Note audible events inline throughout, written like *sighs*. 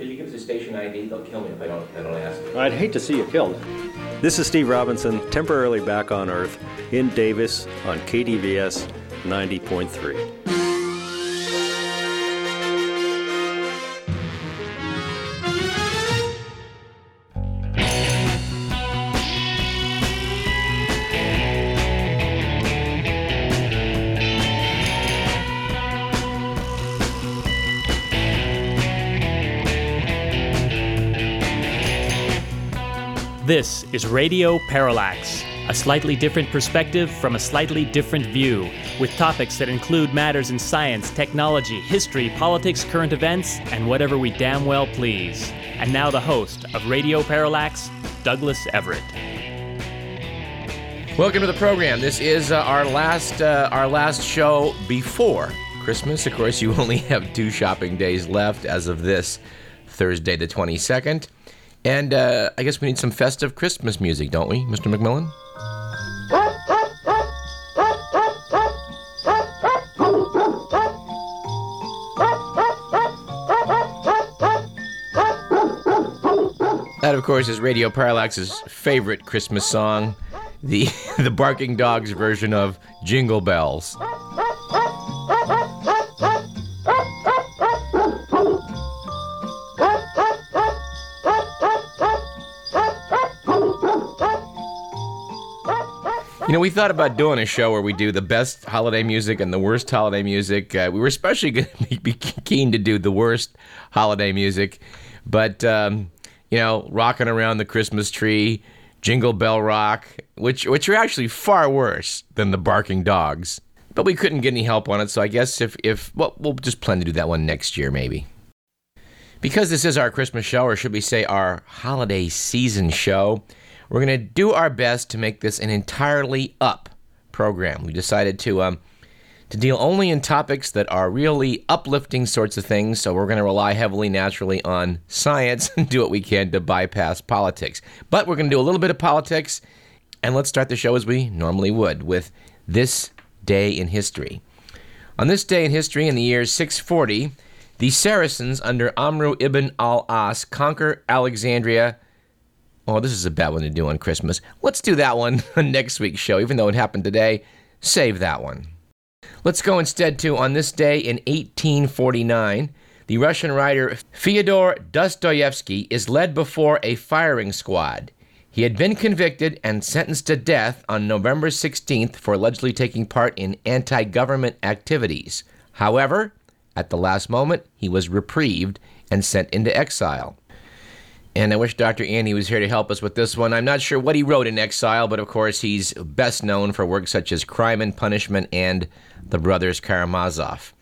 Can you give us a station ID? They'll kill me if I don't, I don't ask. I'd hate to see you killed. This is Steve Robinson, temporarily back on Earth in Davis on KDVS 90.3. This is Radio Parallax, a slightly different perspective from a slightly different view, with topics that include matters in science, technology, history, politics, current events, and whatever we damn well please. And now the host of Radio Parallax, Douglas Everett. Welcome to the program. This is uh, our last uh, our last show before Christmas. Of course, you *laughs* only have two shopping days left as of this Thursday, the twenty second. And uh, I guess we need some festive Christmas music, don't we, Mr. McMillan? That, of course, is Radio Parallax's favorite Christmas song, the *laughs* the Barking Dogs version of Jingle Bells. You know, we thought about doing a show where we do the best holiday music and the worst holiday music. Uh, we were especially *laughs* going to be keen to do the worst holiday music, but um, you know, rocking around the Christmas tree, Jingle Bell Rock, which which are actually far worse than the Barking Dogs. But we couldn't get any help on it, so I guess if if well, we'll just plan to do that one next year, maybe. Because this is our Christmas show, or should we say our holiday season show, we're going to do our best to make this an entirely up program. We decided to um, to deal only in topics that are really uplifting sorts of things, so we're going to rely heavily naturally on science *laughs* and do what we can to bypass politics. But we're going to do a little bit of politics, and let's start the show as we normally would with this day in history. On this day in history, in the year 640, the Saracens under Amru ibn al-As conquer Alexandria Oh, this is a bad one to do on Christmas. Let's do that one *laughs* on next week's show, even though it happened today. Save that one. Let's go instead to on this day in 1849, the Russian writer Fyodor Dostoevsky is led before a firing squad. He had been convicted and sentenced to death on November 16th for allegedly taking part in anti government activities. However, at the last moment, he was reprieved and sent into exile. And I wish Dr. Andy was here to help us with this one. I'm not sure what he wrote in exile, but of course he's best known for works such as Crime and Punishment and The Brothers Karamazov.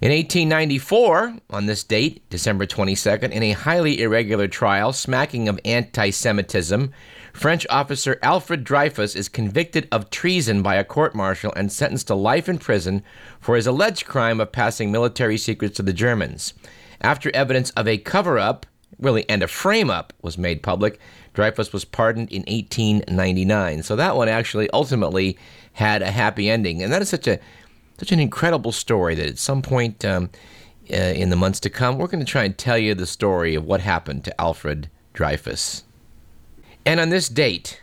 In 1894, on this date, December 22nd, in a highly irregular trial smacking of anti Semitism, French officer Alfred Dreyfus is convicted of treason by a court martial and sentenced to life in prison for his alleged crime of passing military secrets to the Germans. After evidence of a cover up, really, and a frame up was made public. Dreyfus was pardoned in 1899. So that one actually ultimately had a happy ending. And that is such a such an incredible story that at some point um, uh, in the months to come, we're going to try and tell you the story of what happened to Alfred Dreyfus. And on this date,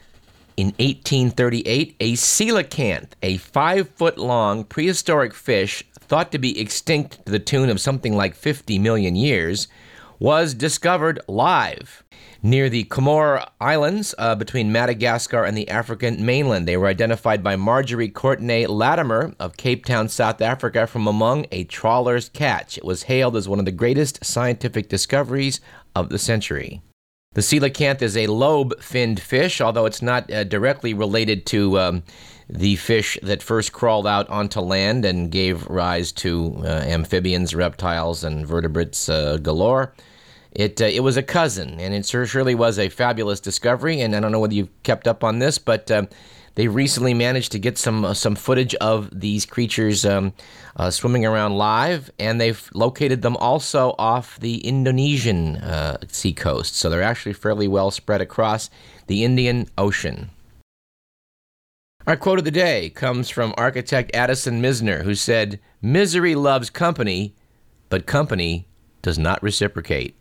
in 1838, a coelacanth, a five foot long prehistoric fish thought to be extinct to the tune of something like 50 million years, was discovered live near the Comoro Islands uh, between Madagascar and the African mainland. They were identified by Marjorie Courtenay Latimer of Cape Town, South Africa, from among a trawler's catch. It was hailed as one of the greatest scientific discoveries of the century. The coelacanth is a lobe finned fish, although it's not uh, directly related to um, the fish that first crawled out onto land and gave rise to uh, amphibians, reptiles, and vertebrates uh, galore. It, uh, it was a cousin, and it surely was a fabulous discovery. And I don't know whether you've kept up on this, but uh, they recently managed to get some uh, some footage of these creatures um, uh, swimming around live, and they've located them also off the Indonesian uh, seacoast. So they're actually fairly well spread across the Indian Ocean. Our quote of the day comes from architect Addison Mizner, who said, Misery loves company, but company does not reciprocate.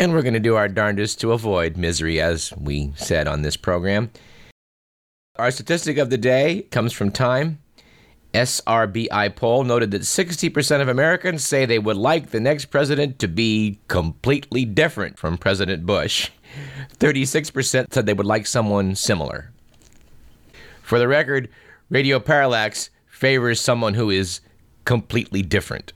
And we're going to do our darndest to avoid misery, as we said on this program. Our statistic of the day comes from Time. SRBI poll noted that 60% of Americans say they would like the next president to be completely different from President Bush. 36% said they would like someone similar. For the record, Radio Parallax favors someone who is completely different.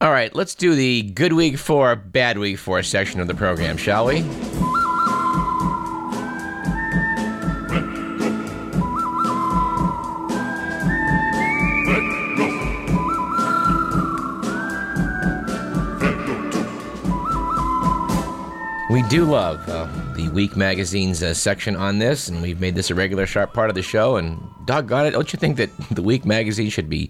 All right, let's do the good week for, bad week for section of the program, shall we? We do love uh, Week Magazine's uh, section on this, and we've made this a regular sharp part of the show. And doggone it, don't you think that the Week Magazine should be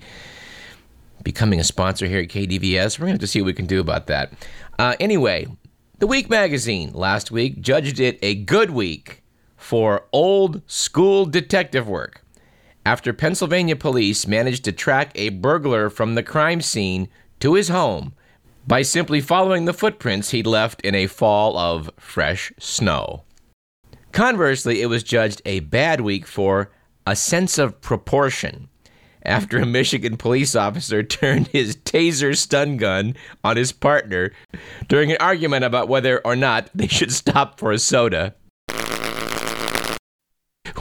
becoming a sponsor here at KDVS? We're going to have to see what we can do about that. Uh, anyway, the Week Magazine last week judged it a good week for old school detective work after Pennsylvania police managed to track a burglar from the crime scene to his home by simply following the footprints he'd left in a fall of fresh snow. Conversely, it was judged a bad week for a sense of proportion after a Michigan police officer *laughs* turned his taser stun gun on his partner during an argument about whether or not they should stop for a soda.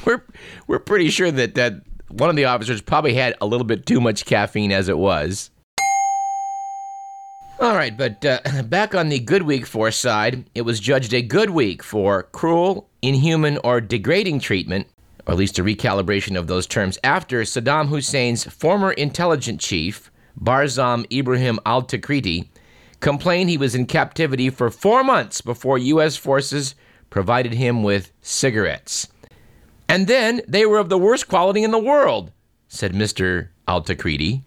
We're, we're pretty sure that, that one of the officers probably had a little bit too much caffeine as it was. All right, but uh, *clears throat* back on the good week for side, it was judged a good week for cruel, inhuman, or degrading treatment, or at least a recalibration of those terms, after Saddam Hussein's former intelligence chief, Barzan Ibrahim al Takriti, complained he was in captivity for four months before U.S. forces provided him with cigarettes. And then they were of the worst quality in the world, said Mr. al Takriti.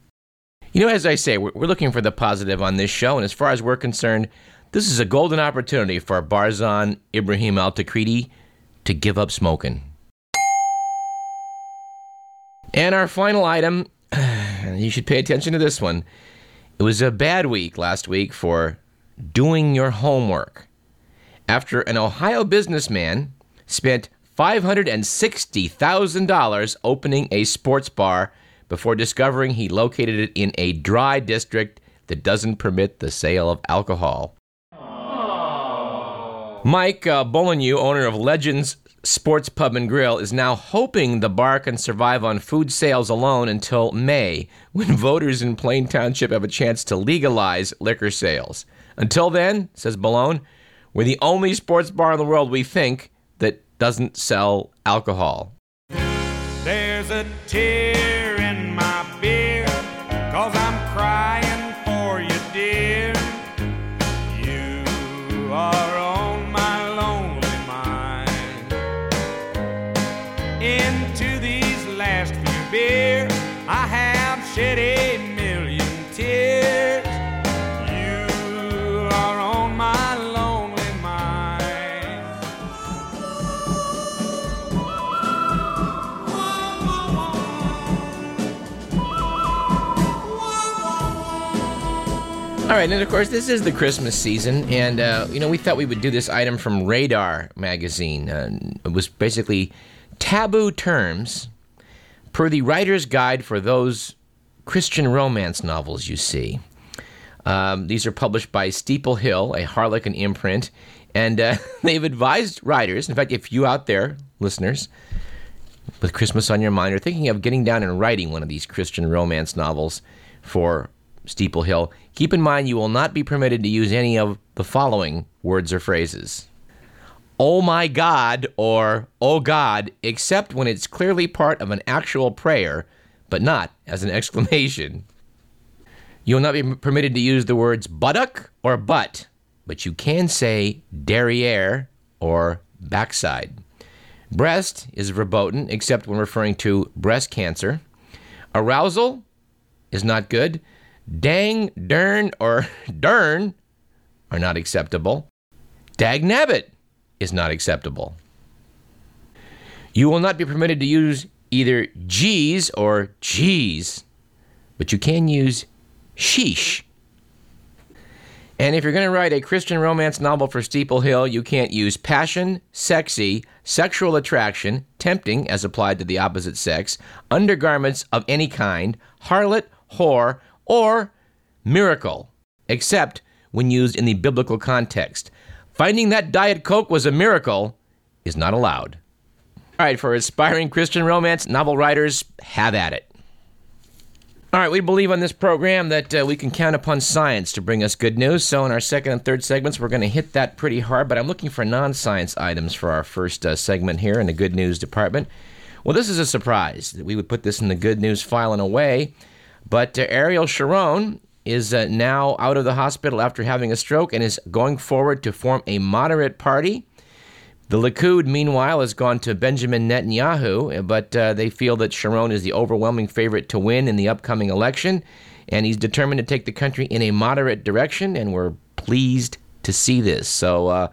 You know, as I say, we're, we're looking for the positive on this show, and as far as we're concerned, this is a golden opportunity for Barzan Ibrahim Al Takriti to give up smoking. And our final item, *sighs* you should pay attention to this one. It was a bad week last week for doing your homework. After an Ohio businessman spent $560,000 opening a sports bar before discovering he located it in a dry district that doesn't permit the sale of alcohol. Mike uh, owner of Legends Sports Pub and Grill, is now hoping the bar can survive on food sales alone until May, when *laughs* voters in Plain Township have a chance to legalize liquor sales. Until then, says Balone, we're the only sports bar in the world we think that doesn't sell alcohol. There's a tear All right, and of course, this is the Christmas season, and uh, you know, we thought we would do this item from Radar magazine. Uh, it was basically taboo terms per the writer's guide for those Christian romance novels you see. Um, these are published by Steeple Hill, a Harlequin imprint, and uh, *laughs* they've advised writers. In fact, if you out there, listeners, with Christmas on your mind, are thinking of getting down and writing one of these Christian romance novels for Steeple Hill, keep in mind you will not be permitted to use any of the following words or phrases. Oh my God or Oh God, except when it's clearly part of an actual prayer, but not as an *laughs* exclamation. You will not be permitted to use the words buttock or butt, but you can say derriere or backside. Breast is verboten except when referring to breast cancer. Arousal is not good. Dang, dern, or *laughs* dern are not acceptable. Dag nabbit is not acceptable. You will not be permitted to use either geez or geez, but you can use sheesh. And if you're going to write a Christian romance novel for Steeple Hill, you can't use passion, sexy, sexual attraction, tempting as applied to the opposite sex, undergarments of any kind, harlot, whore, or miracle, except when used in the biblical context. Finding that Diet Coke was a miracle is not allowed. All right, for aspiring Christian romance novel writers, have at it. All right, we believe on this program that uh, we can count upon science to bring us good news. So, in our second and third segments, we're going to hit that pretty hard, but I'm looking for non science items for our first uh, segment here in the good news department. Well, this is a surprise that we would put this in the good news file in a way, but uh, Ariel Sharon is uh, now out of the hospital after having a stroke and is going forward to form a moderate party. The Likud, meanwhile, has gone to Benjamin Netanyahu, but uh, they feel that Sharon is the overwhelming favorite to win in the upcoming election, and he's determined to take the country in a moderate direction, and we're pleased to see this. So, uh,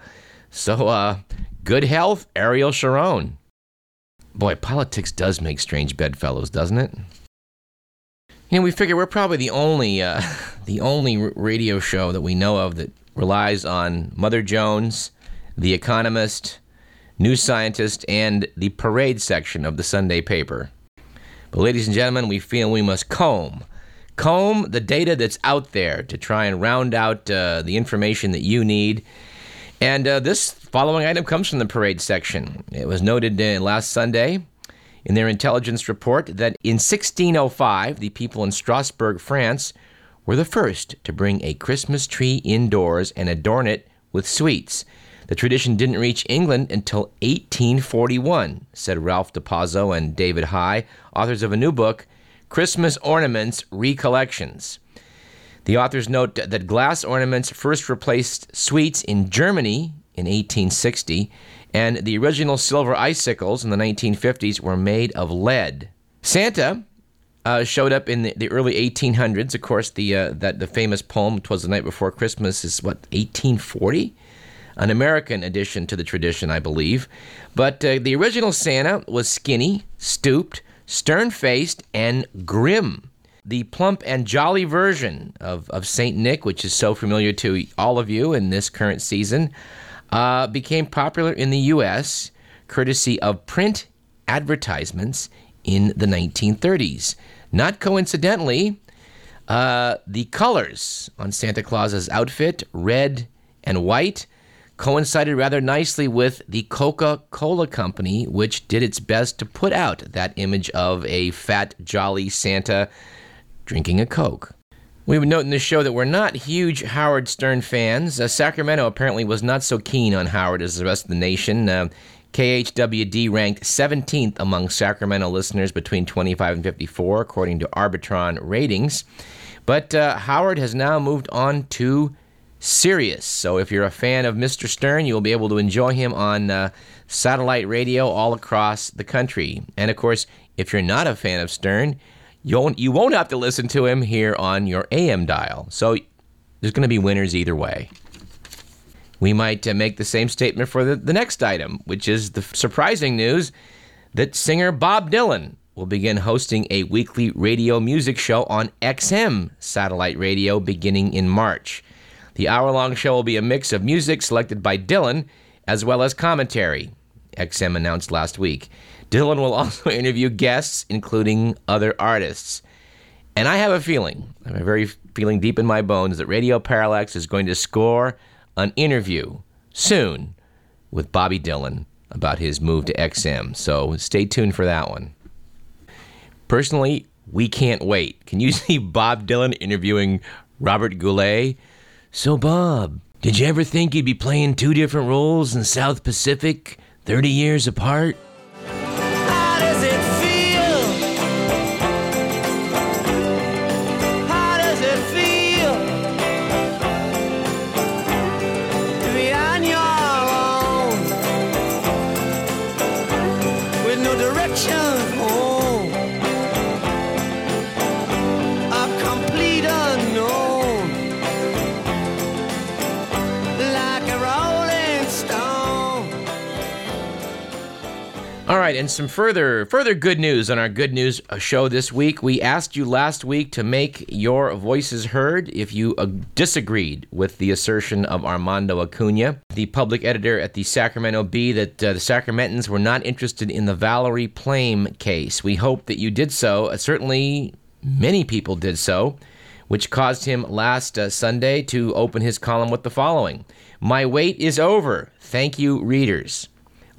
so uh, good health, Ariel Sharon. Boy, politics does make strange bedfellows, doesn't it? You know, we figure we're probably the only, uh, *laughs* the only radio show that we know of that relies on Mother Jones, The Economist, New Scientist, and the parade section of the Sunday paper. But, ladies and gentlemen, we feel we must comb. Comb the data that's out there to try and round out uh, the information that you need. And uh, this following item comes from the parade section. It was noted uh, last Sunday in their intelligence report that in 1605, the people in Strasbourg, France, were the first to bring a Christmas tree indoors and adorn it with sweets. The tradition didn't reach England until 1841, said Ralph DePazzo and David High, authors of a new book, Christmas Ornaments Recollections. The authors note that glass ornaments first replaced sweets in Germany in 1860, and the original silver icicles in the 1950s were made of lead. Santa uh, showed up in the, the, early 1800s. Of course, the uh, that the famous poem "Twas the Night Before Christmas" is what 1840 an American addition to the tradition, I believe. But uh, the original Santa was skinny, stooped, stern faced, and grim. The plump and jolly version of, of St. Nick, which is so familiar to all of you in this current season, uh, became popular in the U.S. courtesy of print advertisements in the 1930s. Not coincidentally, uh, the colors on Santa Claus's outfit, red and white, coincided rather nicely with the Coca Cola Company, which did its best to put out that image of a fat, jolly Santa drinking a Coke. We would note in this show that we're not huge Howard Stern fans. Uh, Sacramento apparently was not so keen on Howard as the rest of the nation. Uh, KHWD ranked 17th among Sacramento listeners between 25 and 54, according to Arbitron ratings. But uh, Howard has now moved on to Sirius. So if you're a fan of Mr. Stern, you'll be able to enjoy him on uh, satellite radio all across the country. And of course, if you're not a fan of Stern, you won't, you won't have to listen to him here on your AM dial. So there's going to be winners either way. We might uh, make the same statement for the, the next item, which is the surprising news that singer Bob Dylan will begin hosting a weekly radio music show on XM satellite radio beginning in March. The hour long show will be a mix of music selected by Dylan as well as commentary, XM announced last week. Dylan will *laughs* also interview guests, including other artists. And I have a feeling, I have a very feeling deep in my bones, that Radio Parallax is going to score an interview soon with Bobby Dylan about his move to XM. So stay tuned for that one. Personally, we can't wait. Can you *laughs* see Bob Dylan interviewing Robert Goulet? So, Bob, did you ever think you'd be playing two different roles in South Pacific 30 years apart? Right, and some further further good news on our good news uh, show this week. We asked you last week to make your voices heard if you uh, disagreed with the assertion of Armando Acuna, the public editor at the Sacramento Bee, that uh, the Sacramentans were not interested in the Valerie Plame case. We hope that you did so. Uh, certainly, many people did so, which caused him last uh, Sunday to open his column with the following: "My wait is over. Thank you, readers."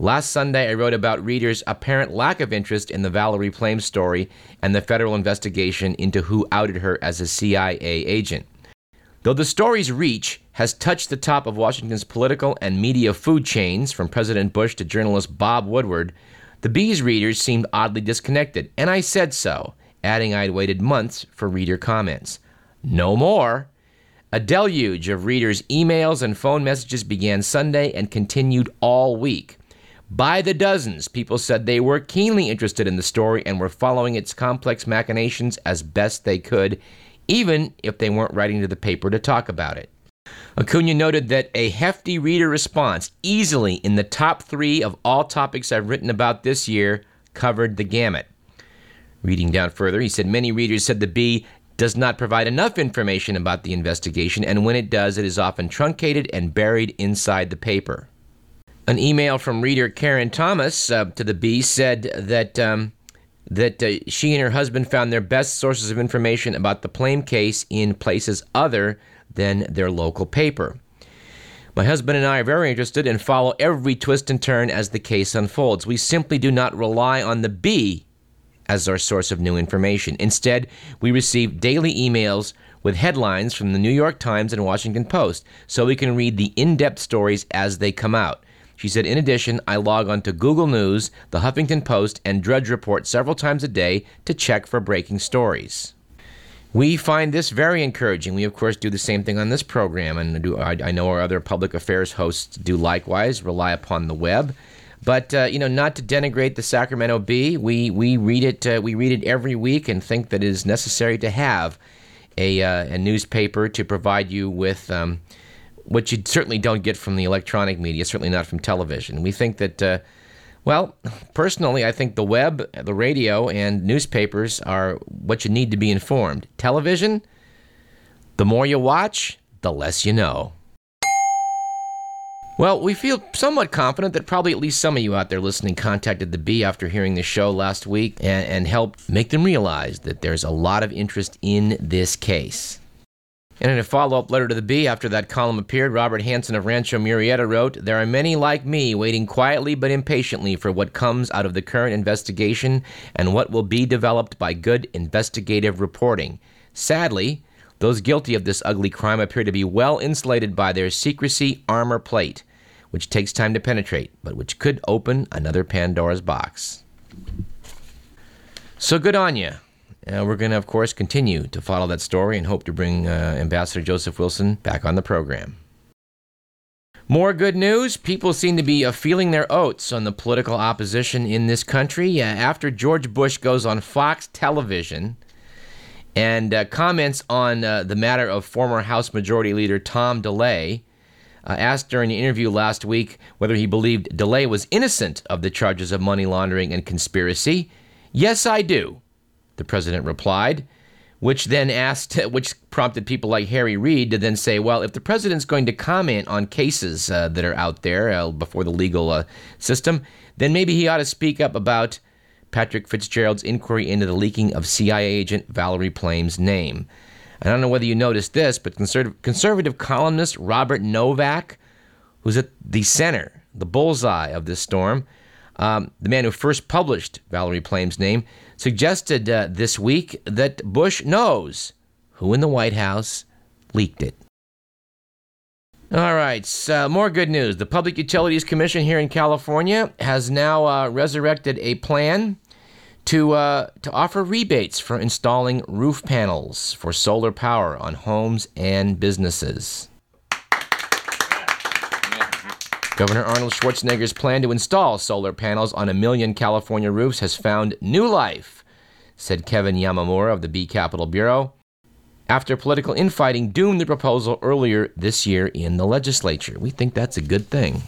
Last Sunday, I wrote about readers' apparent lack of interest in the Valerie Plame story and the federal investigation into who outed her as a CIA agent. Though the story's reach has touched the top of Washington's political and media food chains, from President Bush to journalist Bob Woodward, the Bee's readers seemed oddly disconnected, and I said so, adding I'd waited months for reader comments. No more. A deluge of readers' emails and phone messages began Sunday and continued all week. By the dozens, people said they were keenly interested in the story and were following its complex machinations as best they could, even if they weren't writing to the paper to talk about it. Acuna noted that a hefty reader response, easily in the top three of all topics I've written about this year, covered the gamut. Reading down further, he said many readers said the Bee does not provide enough information about the investigation, and when it does, it is often truncated and buried inside the paper. An email from reader Karen Thomas uh, to the Bee said that um, that uh, she and her husband found their best sources of information about the Plame case in places other than their local paper. My husband and I are very interested and follow every twist and turn as the case unfolds. We simply do not rely on the Bee as our source of new information. Instead, we receive daily emails with headlines from the New York Times and Washington Post so we can read the in depth stories as they come out. She said, in addition, I log on to Google News, the Huffington Post, and Drudge Report several times a day to check for breaking stories. We find this very encouraging. We, of course, do the same thing on this program, and do, I, I know our other public affairs hosts do likewise, rely upon the web. But uh, you know, not to denigrate the Sacramento Bee, we we read it uh, we read it every week and think that it is necessary to have a uh, a newspaper to provide you with um, which you certainly don't get from the electronic media, certainly not from television. We think that, uh, well, personally, I think the web, the radio, and newspapers are what you need to be informed. Television, the more you watch, the less you know. Well, we feel somewhat confident that probably at least some of you out there listening contacted the Bee after hearing the show last week and, and helped make them realize that there's a lot of interest in this case. And in a follow up letter to the Bee after that column appeared, Robert Hanson of Rancho Murieta wrote There are many like me waiting quietly but impatiently for what comes out of the current investigation and what will be developed by good investigative reporting. Sadly, those guilty of this ugly crime appear to be well insulated by their secrecy armor plate, which takes time to penetrate, but which could open another Pandora's box. So good on you. Uh, we're going to, of course, continue to follow that story and hope to bring uh, Ambassador Joseph Wilson back on the program. More good news. People seem to be uh, feeling their oats on the political opposition in this country. Uh, after George Bush goes on Fox television and uh, comments on uh, the matter of former House Majority Leader Tom DeLay, asked during an interview last week whether he believed DeLay was innocent of the charges of money laundering and conspiracy. Yes, I do the president replied, which then asked, *laughs* which prompted people like Harry Reid to then say, well, if the president's going to comment on cases uh, that are out there uh, before the legal uh, system, then maybe he ought to speak up about Patrick Fitzgerald's inquiry into the leaking of CIA agent Valerie Plame's name. I don't know whether you noticed this, but conservative, conservative columnist Robert Novak, who's at the center, the bullseye of this storm, um, the man who first published Valerie Plame's name, suggested uh, this week that Bush knows who in the White House leaked it. All right, so more good news. The Public Utilities Commission here in California has now uh, resurrected a plan to uh, to offer rebates for installing roof panels for solar power on homes and businesses. Governor Arnold Schwarzenegger's plan to install solar panels on a million California roofs has found new life, said Kevin Yamamura of the Bee Capitol Bureau, after political infighting doomed the proposal earlier this year in the legislature. We think that's a good thing.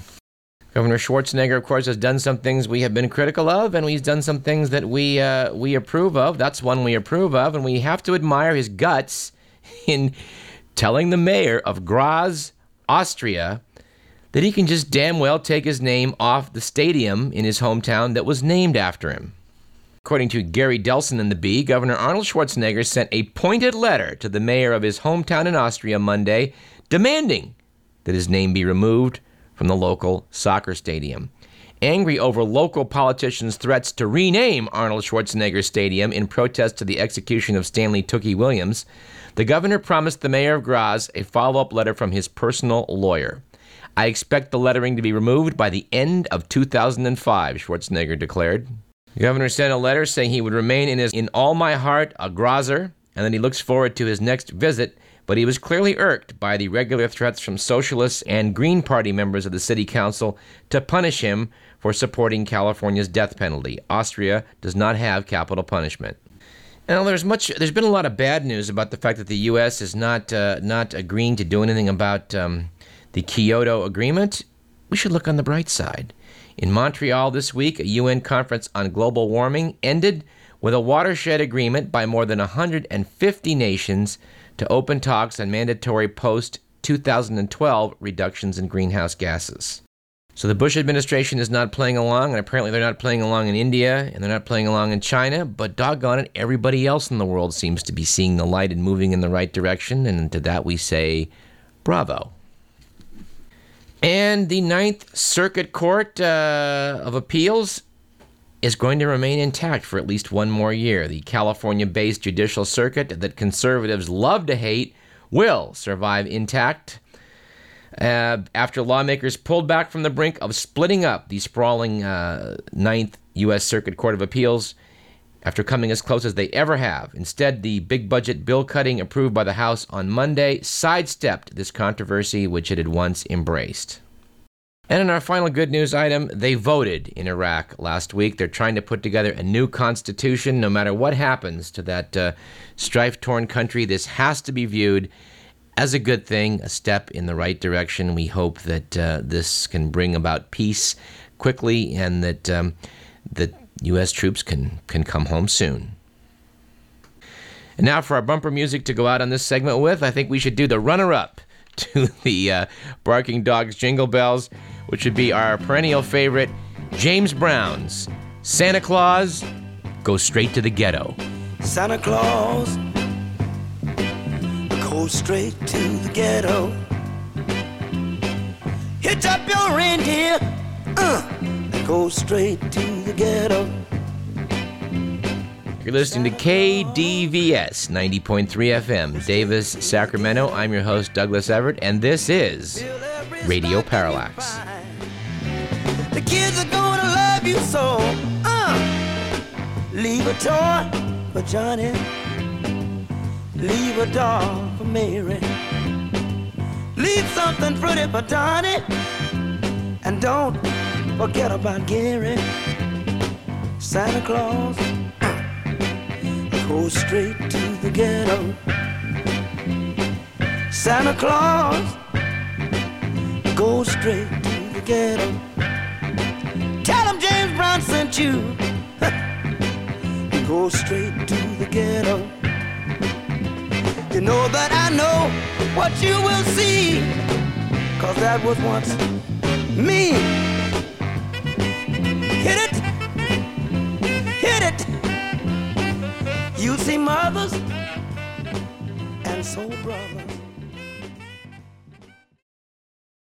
Governor Schwarzenegger, of course, has done some things we have been critical of, and he's done some things that we uh, we approve of. That's one we approve of, and we have to admire his guts in telling the mayor of Graz, Austria, that he can just damn well take his name off the stadium in his hometown that was named after him. According to Gary Delsohn in the Bee, Governor Arnold Schwarzenegger sent a pointed letter to the mayor of his hometown in Austria Monday demanding that his name be removed from the local soccer stadium. Angry over local politicians' threats to rename Arnold Schwarzenegger Stadium in protest to the execution of Stanley Tookie Williams, the governor promised the mayor of Graz a follow up letter from his personal lawyer. I expect the lettering to be removed by the end of 2005, Schwarzenegger declared. The governor sent a letter saying he would remain in his in all my heart a Grazer and that he looks forward to his next visit but he was clearly irked by the regular threats from socialists and Green Party members of the city council to punish him for supporting California's death penalty. Austria does not have capital punishment. Now, there's much. There's been a lot of bad news about the fact that the U.S. is not uh, not agreeing to do anything about um, the Kyoto Agreement. We should look on the bright side. In Montreal this week, a UN conference on global warming ended with a watershed agreement by more than 150 nations to open talks on mandatory post 2012 reductions in greenhouse gases. So the Bush administration is not playing along, and apparently they're not playing along in India and they're not playing along in China, but doggone it, everybody else in the world seems to be seeing the light and moving in the right direction, and to that we say bravo. And the Ninth Circuit Court uh, of Appeals is going to remain intact for at least one more year. The California based judicial circuit that conservatives love to hate will survive intact. Uh, after lawmakers pulled back from the brink of splitting up the sprawling uh, Ninth U.S. Circuit Court of Appeals, after coming as close as they ever have. Instead, the big budget bill cutting approved by the House on Monday sidestepped this controversy, which it had once embraced. And in our final good news item, they voted in Iraq last week. They're trying to put together a new constitution. No matter what happens to that uh, strife torn country, this has to be viewed as a good thing, a step in the right direction. We hope that uh, this can bring about peace quickly and that um, the U.S. troops can, can come home soon. And now for our bumper music to go out on this segment with, I think we should do the runner up *laughs* to the uh, Barking Dogs Jingle Bells which would be our perennial favorite, James Brown's Santa Claus Goes Straight to the Ghetto. Santa Claus goes straight to the ghetto. Hitch up your reindeer, uh, go straight to the ghetto. You're listening to KDVS 90.3 FM, Davis, Sacramento. I'm your host, Douglas Everett, and this is Radio Parallax. The kids are gonna love you so. Uh, leave a toy for Johnny. Leave a doll for Mary. Leave something pretty for Donnie. And don't forget about Gary. Santa Claus goes straight to the ghetto. Santa Claus goes straight to the ghetto. Tell him James Brown sent you. *laughs* Go straight to the ghetto. You know that I know what you will see. Cause that was once me. Hit it. Hit it. You see mothers and soul brothers.